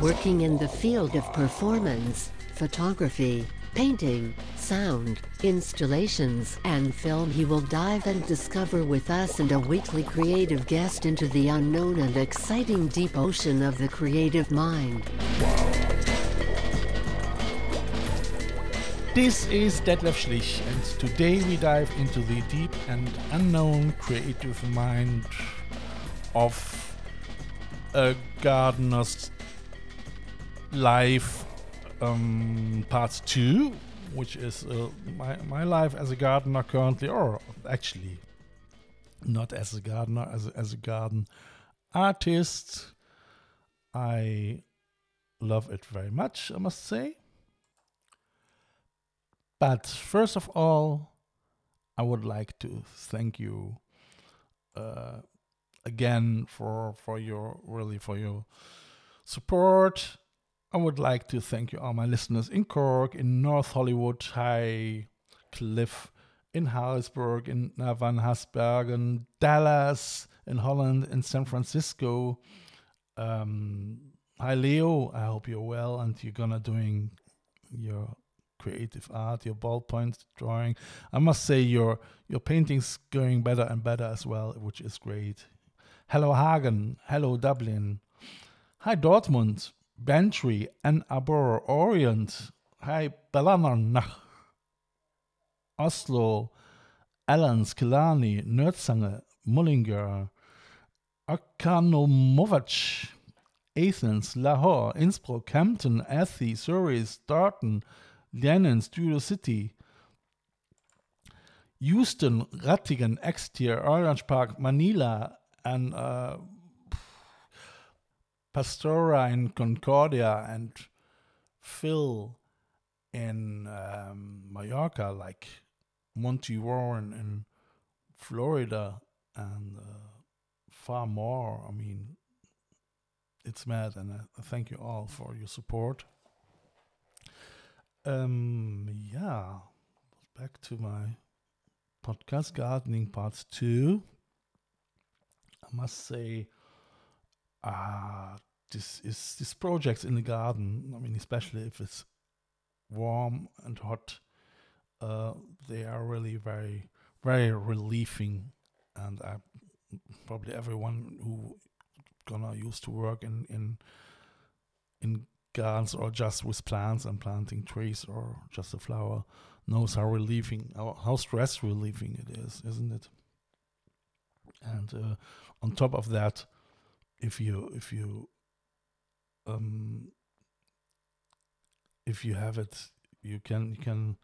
Working in the field of performance, photography, painting, sound, installations, and film, he will dive and discover with us and a weekly creative guest into the unknown and exciting deep ocean of the creative mind. This is Detlef Schlich, and today we dive into the deep and unknown creative mind of a gardener's life, um, part two, which is uh, my, my life as a gardener currently, or actually not as a gardener, as a, as a garden artist. I love it very much, I must say. But first of all, I would like to thank you uh, again for for your really for your support. I would like to thank you all my listeners in Cork, in North Hollywood, High Cliff, in Harrisburg, in Van Hasbergen, Dallas, in Holland, in San Francisco. Um, hi Leo, I hope you're well and you're gonna doing your creative art, your ballpoint drawing. I must say your your painting's going better and better as well, which is great. Hello Hagen, hello Dublin. Hi Dortmund, Bantry, Ann Arbor, Orient. Hi Bellanach. Oslo, Allens, Killarney, Nerdzange, Mullingar, Akanomovac, Athens, Lahore, Innsbruck, Hampton, Athey, Surrey, Darton, Lianen, Studio City, Houston, Rattigan, Exeter, Orange Park, Manila, and uh, Pastora in Concordia, and Phil in um, Mallorca, like Monty Warren in Florida, and uh, far more. I mean, it's mad, and I thank you all for your support. Um, yeah, back to my podcast gardening part two. I must say, ah, this is this project in the garden. I mean, especially if it's warm and hot, uh, they are really very, very relieving, and I probably everyone who gonna used to work in in in gardens or just with plants and planting trees or just a flower knows how relieving how, how stress relieving it is isn't it and uh, on top of that if you if you um if you have it you can you can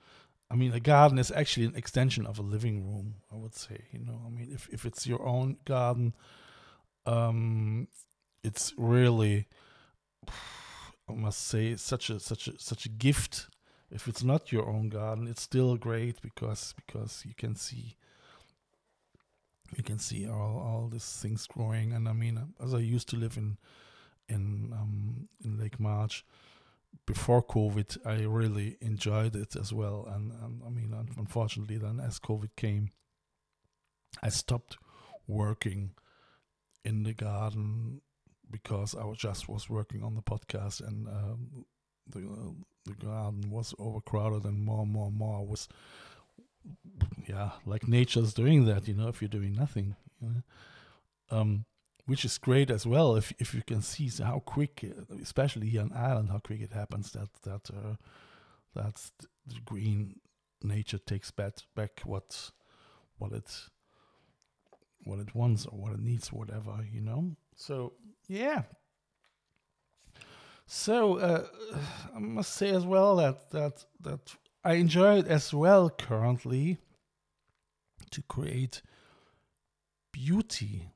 i mean a garden is actually an extension of a living room i would say you know i mean if, if it's your own garden um it's really I must say such a such a such a gift. If it's not your own garden, it's still great because because you can see you can see all all these things growing. And I mean, as I used to live in in um, in Lake March before COVID, I really enjoyed it as well. And, and I mean, unfortunately, then as COVID came, I stopped working in the garden because I just was working on the podcast and um, the uh, the garden was overcrowded and more and more and more was yeah like nature's doing that you know if you're doing nothing you know? um, which is great as well if if you can see how quick especially here in Ireland how quick it happens that that uh, that the green nature takes back back what what it what it wants or what it needs whatever you know so yeah. So uh, I must say as well that that that I enjoy it as well currently to create beauty.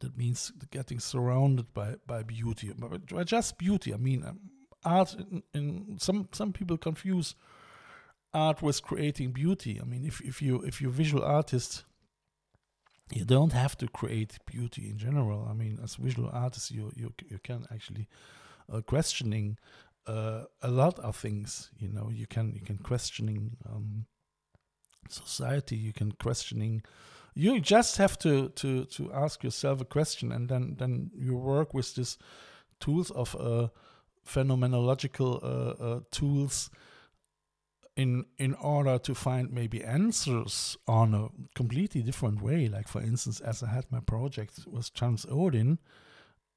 That means getting surrounded by, by beauty, but just beauty. I mean, um, art. In, in some some people confuse art with creating beauty. I mean, if if you if you're a visual artist, you don't have to create beauty in general. I mean, as visual artists, you you you can actually uh, questioning uh, a lot of things. You know, you can you can questioning um, society. You can questioning. You just have to to to ask yourself a question, and then then you work with these tools of uh, phenomenological uh, uh, tools in in order to find maybe answers on a completely different way. Like for instance, as I had my project with Trans Odin,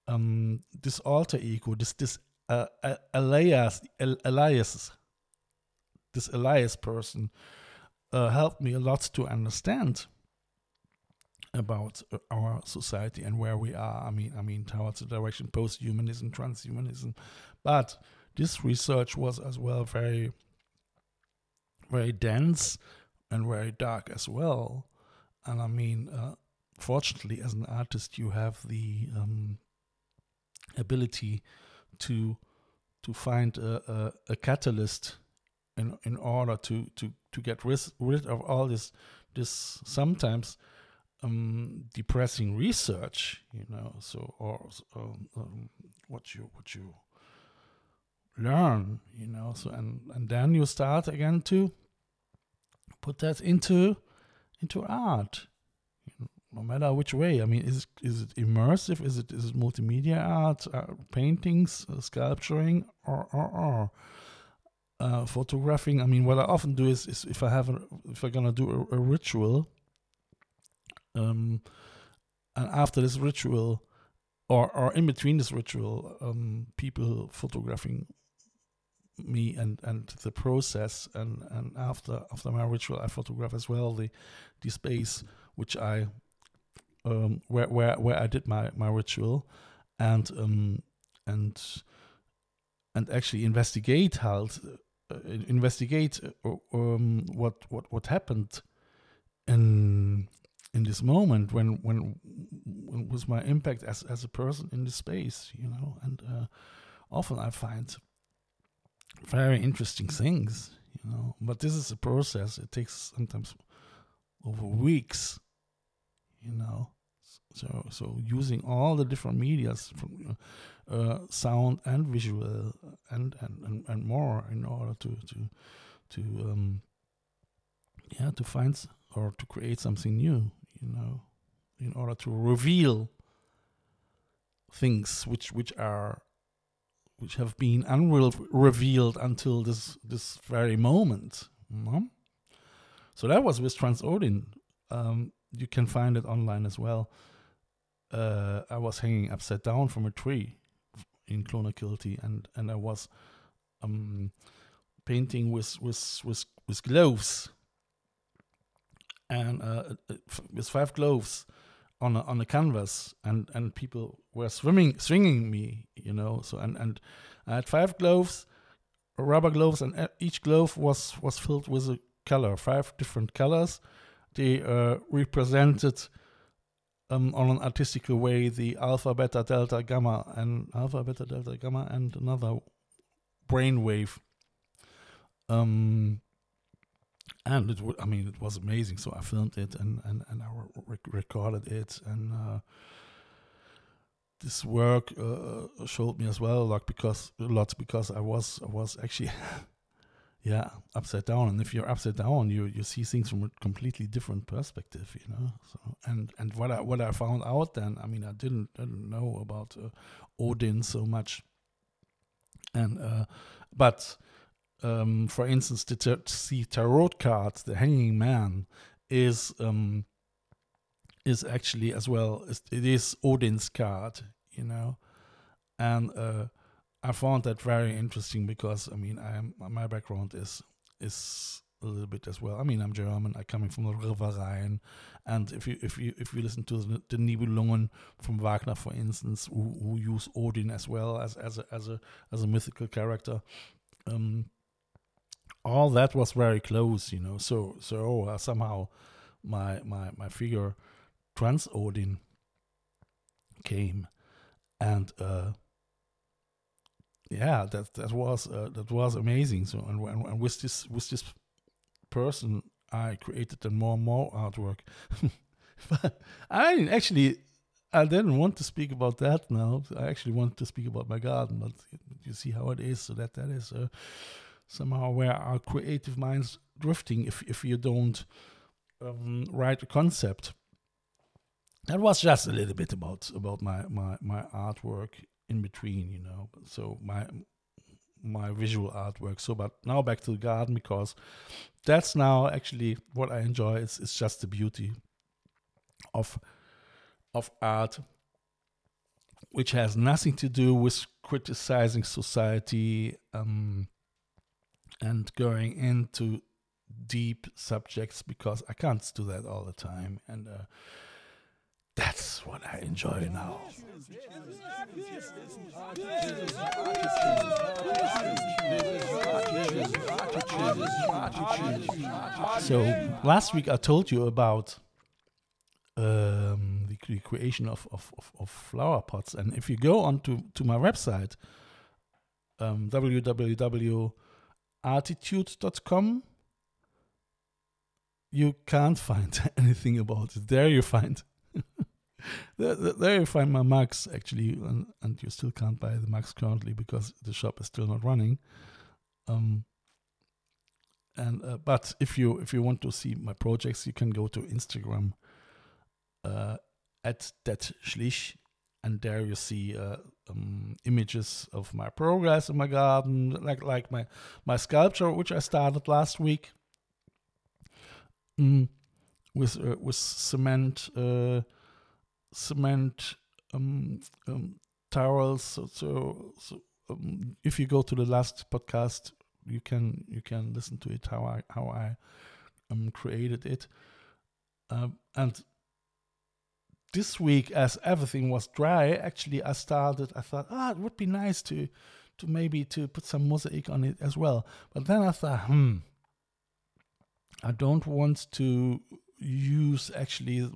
um, this alter ego, this this uh, Elias, Elias, this Elias person, uh, helped me a lot to understand about uh, our society and where we are. I mean, I mean towards the direction post-humanism, transhumanism, but this research was as well very very dense and very dark as well. And I mean, uh, fortunately, as an artist, you have the um, ability to to find a, a, a, catalyst in in order to to to get ris- rid of all this this sometimes um, depressing research, you know. So or um, um, what you what you learn, you know. So and and then you start again to put that into into art, no matter which way. I mean, is is it immersive? Is it is it multimedia art, uh, paintings, uh, sculpturing, or or or uh, photographing? I mean, what I often do is, is if I have a, if I'm gonna do a, a ritual, um, and after this ritual, or or in between this ritual, um, people photographing me and and the process and and after after my ritual I photograph as well the the space which I um where where where I did my my ritual and um and and actually investigate how uh, investigate uh, um what what what happened in in this moment when when, when was my impact as as a person in this space you know and uh, often I find very interesting things, you know. But this is a process. It takes sometimes over weeks, you know. So so using all the different medias from uh, sound and visual and, and, and, and more in order to to to um, yeah to find or to create something new, you know, in order to reveal things which which are which have been unrevealed until this this very moment. Mm-hmm. So that was with Trans Odin. Um, you can find it online as well. Uh, I was hanging upside down from a tree in Clonakilty, and and I was um, painting with with with with gloves. And uh, uh with five gloves on a, on a canvas and and people were swimming swinging me you know so and and i had five gloves rubber gloves and each glove was was filled with a color five different colors. They uh, represented um, on an artistical way the alpha beta delta gamma and alpha beta delta gamma and another brainwave. Um and it I mean it was amazing. So I filmed it and and, and I re- recorded it. And uh, this work uh, showed me as well like because a lot because I was I was actually yeah upside down. And if you're upside down you you see things from a completely different perspective you know? So and and what I what I found out then I mean I didn't didn't know about uh, Odin so much. And uh, but um, for instance, the, tar- tarot card, the Hanging Man, is um, is actually as well. It is Odin's card, you know, and uh, I found that very interesting because I mean, I am my background is is a little bit as well. I mean, I'm German. I'm coming from the River Rhine, and if you if you if you listen to the, the Nibelungen from Wagner, for instance, who, who use Odin as well as as a as a as a mythical character, um, all that was very close, you know. So so uh, somehow my my my figure Trans Odin came, and uh, yeah, that that was uh, that was amazing. So and, and, with this with this person, I created then more and more artwork. but I actually I didn't want to speak about that now. I actually want to speak about my garden, but you see how it is. So that that is uh, somehow where our creative minds drifting if if you don't um, write a concept. That was just a little bit about about my my my artwork in between, you know. So my my visual artwork. So, but now back to the garden because that's now actually what I enjoy. It's it's just the beauty of of art, which has nothing to do with criticizing society um, and going into deep subjects because I can't do that all the time. And uh, that's what I enjoy now. So last week I told you about um, the, the, creation of, of, of, of, flower pots, and if you go onto to my website, um, www.artitude.com, you can't find anything about it. There you find there, you find my mugs actually, and, and, you still can't buy the mugs currently because the shop is still not running. Um, and uh, but if you if you want to see my projects, you can go to Instagram uh, at that schlich, and there you see uh, um, images of my progress in my garden, like like my my sculpture which I started last week. Mm, with uh, with cement uh, cement um, um, towels. So, so, so um, if you go to the last podcast, you can you can listen to it how I how I um, created it. Um, and this week, as everything was dry, actually I started. I thought, ah, it would be nice to to maybe to put some mosaic on it as well. But then I thought, hmm, I don't want to use actually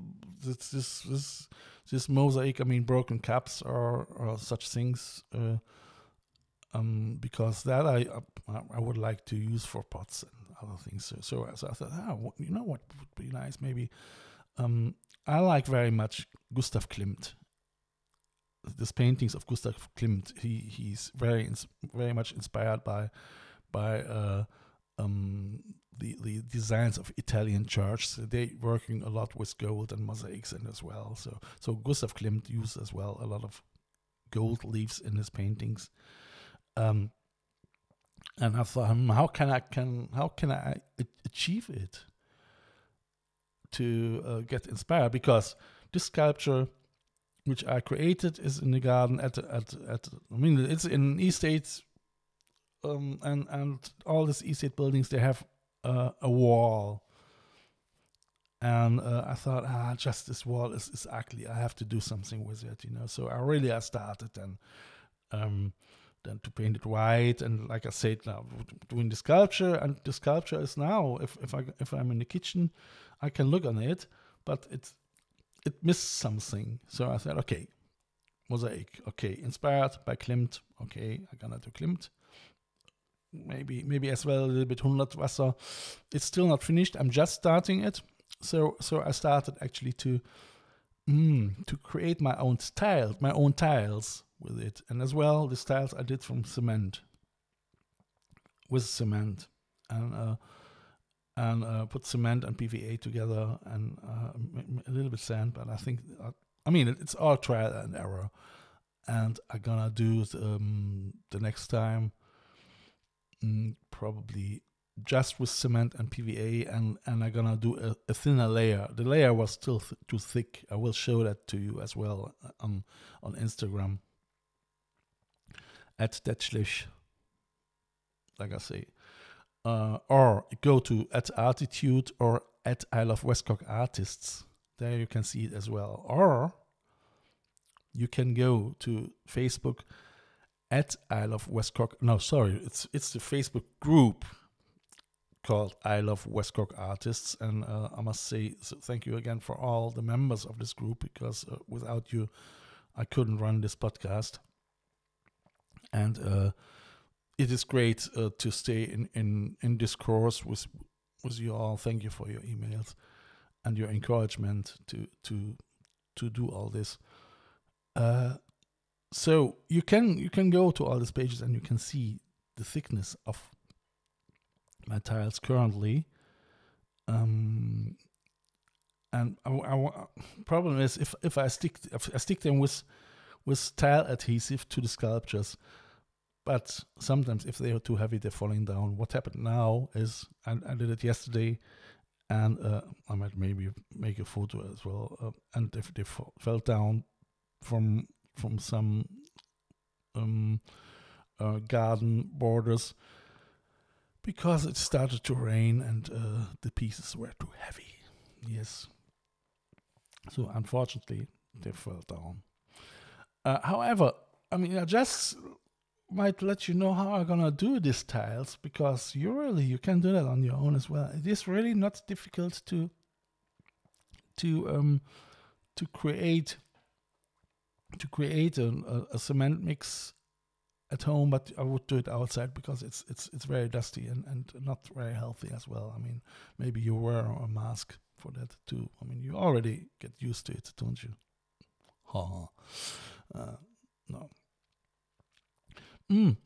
this this this this mosaic. I mean, broken caps or, or such things. Uh, um, because that I I would like to use for pots and other things. So, so, so I thought, ah, you know what would be nice? Maybe um, I like very much Gustav Klimt. These paintings of Gustav Klimt, he he's very very much inspired by by uh, um, the, the designs of Italian churches. They working a lot with gold and mosaics and as well. So so Gustav Klimt used as well a lot of gold leaves in his paintings. Um, and I thought, hmm, how can I can how can I achieve it to uh, get inspired? Because this sculpture, which I created, is in the garden at at at. I mean, it's in East States, um, and and all these East State buildings they have uh, a wall. And uh, I thought, ah, just this wall is, is ugly. I have to do something with it, you know. So I really I started and um, then to paint it white. And like I said, now doing the sculpture, and the sculpture is now, if if I if I'm in the kitchen, I can look on it, but it it missed something. So I said, okay, mosaic, okay, inspired by Klimt, okay, I'm gonna do Klimt maybe maybe as well a little bit Hundertwasser. It's still not finished. I'm just starting it. So so I started actually to mm, to create my own style, my own tiles with it, and as well the styles I did from cement with cement and uh, and uh, put cement and PVA together and uh, a little bit sand. But I think uh, I mean it's all trial and error, and I'm gonna do um, the next time mm, probably just with cement and PVA, and and I'm gonna do a, a thinner layer. The layer was still th- too thick. I will show that to you as well uh, on on Instagram at Detschlich, like I say, uh, or go to at Artitude or at I Love Westcork Artists. There you can see it as well, or you can go to Facebook at I Love Westcork. No, sorry, it's it's the Facebook group called I Love Westcork Artists. And uh, I must say so thank you again for all the members of this group because uh, without you, I couldn't run this podcast. And uh, it is great uh, to stay in, in, in discourse with with you all. Thank you for your emails and your encouragement to to to do all this. So you can you can go to all these pages and you can see the thickness of my tiles currently. Um, and I, I, problem is if if I stick if I stick them with with tile adhesive to the sculptures, but sometimes if they are too heavy, they're falling down. What happened now is I, I did it yesterday, and uh, I might maybe make a photo as well. Uh, and if they f- fell down from from some um, uh, garden borders because it started to rain and uh, the pieces were too heavy. Yes. So unfortunately, they fell down. Uh, however, I mean, I just might let you know how I'm gonna do these tiles because you really you can do that on your own as well. It is really not difficult to to um to create to create a, a, cement mix at home, but I would do it outside because it's it's it's very dusty and, and not very healthy as well. I mean, maybe you wear a mask for that too. I mean, you already get used to it, don't you? Ha ha. Uh, no. Mm.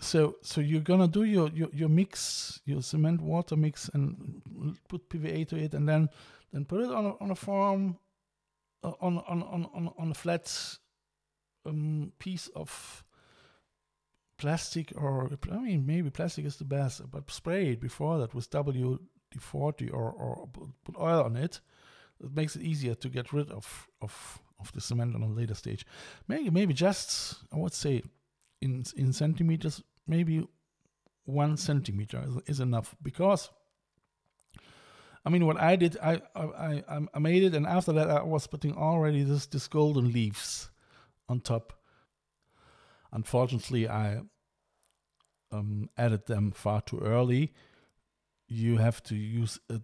So so you're gonna do your, your your mix, your cement water mix, and put PVA to it, and then then put it on a, on a form, on on on on on a flat um, piece of plastic or I mean maybe plastic is the best, but spray it before that with WD forty or or put oil on it. It makes it easier to get rid of of of the cement on a later stage. Maybe maybe just I would say in in centimeters, maybe one centimeter is, is enough because. I mean, what I did, I, I I I made it, and after that, I was putting already this this golden leaves on top. Unfortunately, I um, added them far too early. You have to use a,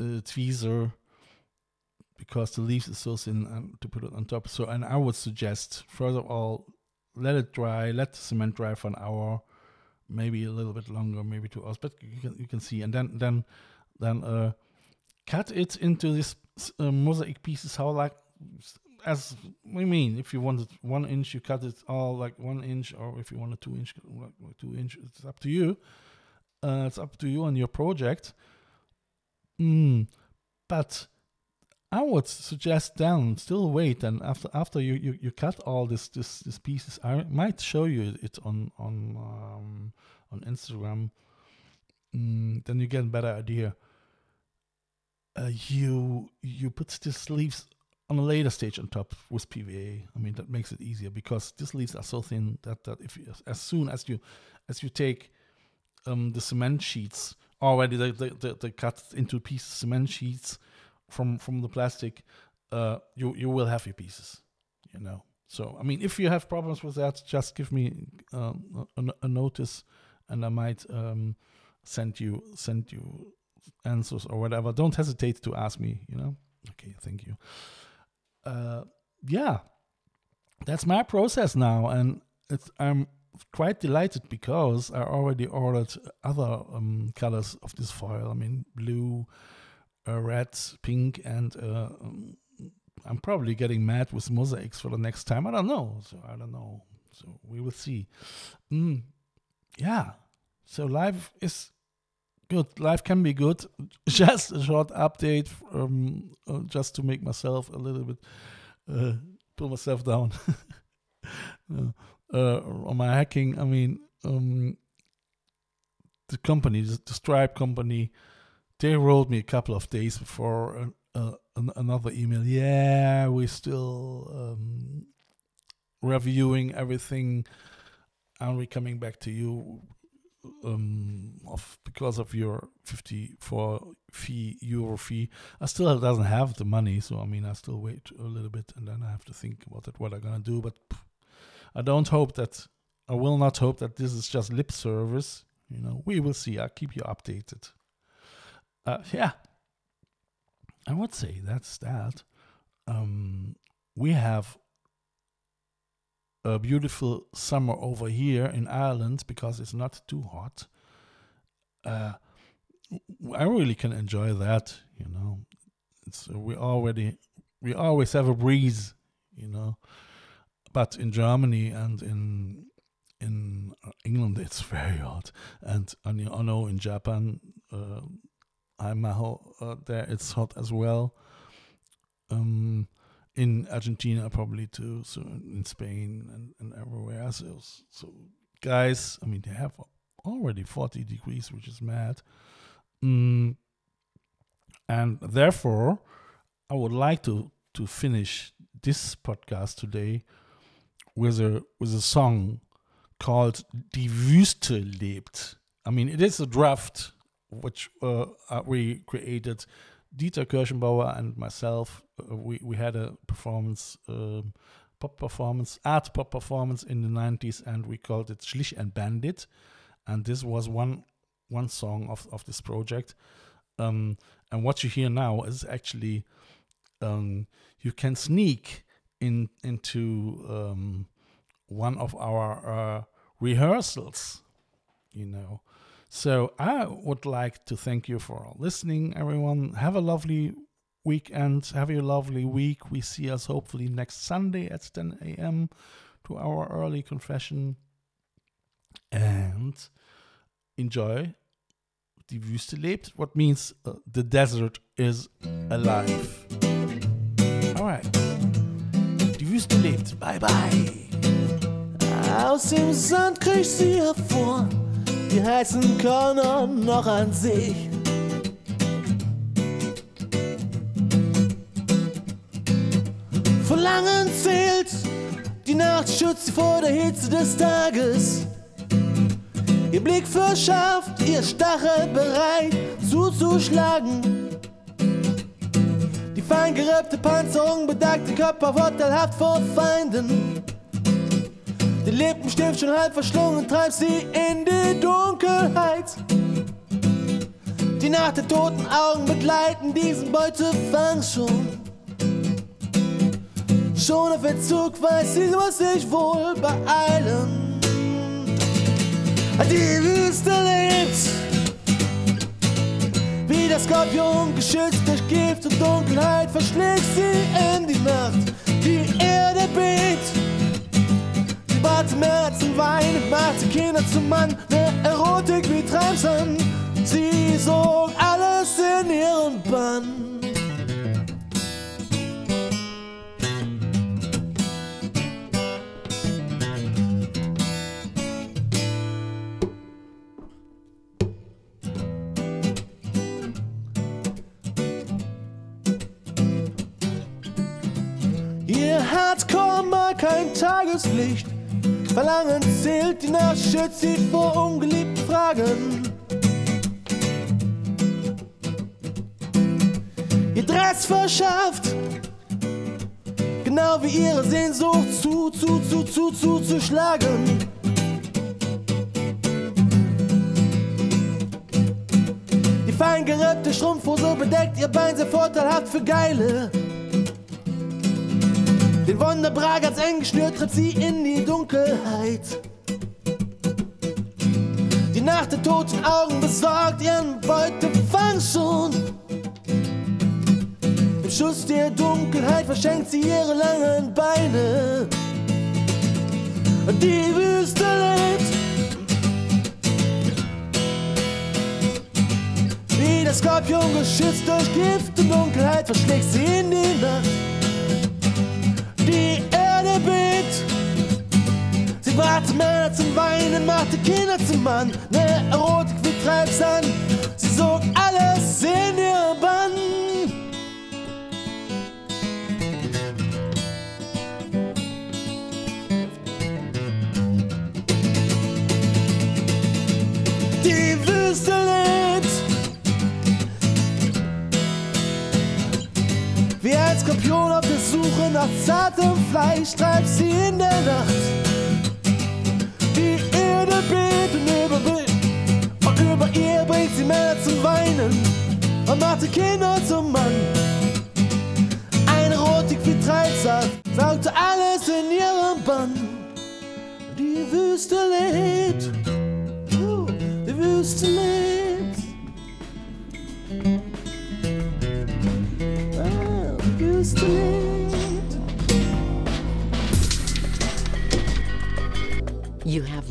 a tweezer because the leaves is so thin um, to put it on top. So, and I would suggest, first of all, let it dry, let the cement dry for an hour, maybe a little bit longer, maybe two hours, but you can you can see, and then then then uh, cut it into these uh, mosaic pieces. How like as we mean, if you wanted one inch, you cut it all like one inch, or if you want a two inch, like two inch, it's up to you. Uh, it's up to you and your project. Mm, but I would suggest then still wait and after after you, you, you cut all this this this pieces I might show you it on on um, on Instagram mm, then you get a better idea uh, you you put these leaves on a later stage on top with PVA I mean that makes it easier because these leaves are so thin that that if you, as soon as you as you take um, the cement sheets already they, they, they cut into pieces cement sheets from from the plastic, uh, you you will have your pieces, you know. So I mean, if you have problems with that, just give me um, a, a, notice, and I might um, send you send you answers or whatever. Don't hesitate to ask me. You know. Okay, thank you. Uh, yeah, that's my process now, and I'm quite delighted because I already ordered other um, colors of this foil. I mean, blue, uh, red, pink, and uh, um, I'm probably getting mad with mosaics for the next time. I don't know. So I don't know. So we will see. Mm, yeah. So life is good. Life can be good. Just a short update, um, uh, just to make myself a little bit uh, pull myself down uh, uh, on my hacking. I mean, um, the company, the, Stripe company, they wrote me a couple of days before uh, an, another email. Yeah, we're still um, reviewing everything, and we're coming back to you um, of because of your 54 fee euro fee. I still doesn't have the money, so I mean I still wait a little bit, and then I have to think about it, what I'm gonna do. But I don't hope that I will not hope that this is just lip service You know, we will see. I'll keep you updated. Uh, yeah, I would say that's that. Um, we have a beautiful summer over here in Ireland because it's not too hot. Uh, I really can enjoy that. You know, it's we already we always have a breeze. You know, but in Germany and in in England it's very hot, and I know in Japan, uh, I'm uh, there it's hot as well. Um, in Argentina probably too, so in Spain and, and everywhere. else. so guys, I mean they have already 40 degrees, which is mad. Mm, and therefore, I would like to to finish this podcast today with a with a song called Die Wüste lebt. I mean, it is a draft which uh, uh we created. Dieter Kirschenbauer and myself, uh, we, we had a performance, um, pop performance, art pop performance in the 90s, and we called it Schlich and Bandit. And this was one one song of, of this project. Um, and what you hear now is actually um, you can sneak in into um, one of our uh, rehearsals, you know. So I would like to thank you for listening, everyone. Have a lovely weekend. Have a lovely week. We see us hopefully next Sunday at 10 a.m. to our early confession. And enjoy. Die Wüste lebt, what means uh, the desert is alive. Alright. Die Wüste lebt. Bye bye. Aus dem Sand sie hervor, die heißen Körner noch an sich. Von langen zählt, die Nacht schützt sie vor der Hitze des Tages. Ihr Blick verschafft, ihr Stachel bereit zuzuschlagen. Die fein Panzerung bedeckt den Körper vorteilhaft vor Feinden. Die Lippenstift schon halb verschlungen, treibt sie in die Dunkelheit. Die nach der toten Augen begleiten diesen Beutefang schon. Schon auf Entzug weiß sie, muss sich wohl beeilen die Wüste lebt. Wie das Skorpion geschützt durch Gift und Dunkelheit verschlägt sie in die Nacht. Die Erde bebt. Sie bat im Herzen weinen, machte Kinder zum Mann, ne Erotik wie Treibsand. Sie sog alles in ihren Bann. kein Tageslicht. Verlangen zählt die schützt sie vor ungeliebten Fragen. Ihr Dress verschafft, genau wie ihre Sehnsucht zu, zu, zu, zu, zu, zu schlagen. Die fein gerippte Strumpfhose bedeckt ihr Bein sehr vorteilhaft für Geile. Den Wunderbrag als eng geschnürt tritt sie in die Dunkelheit. Die Nacht der toten Augen besorgt ihren Beutefang schon. Im Schuss der Dunkelheit verschenkt sie ihre langen Beine. Und die Wüste lebt. Wie der Skorpion geschützt durch Gift und Dunkelheit verschlägt sie in die Nacht die Erde bebt. Sie brachte Männer zum Weinen, machte Kinder zum Mann, ne Erotik wie Treibsand. Sie sog alles in ihr Bann. Die Wüste lebt. Wie ein Skorpion auf Suche nach zartem Fleisch treibt sie in der Nacht. Die Erde bebt und überbebt. sie Männer zum Weinen und macht die Kinder zum Mann. Eine Erotik wie Treibsaft saugte alles in ihrem Bann. Die Wüste lebt, die Wüste lebt. Ah, die Wüste lebt.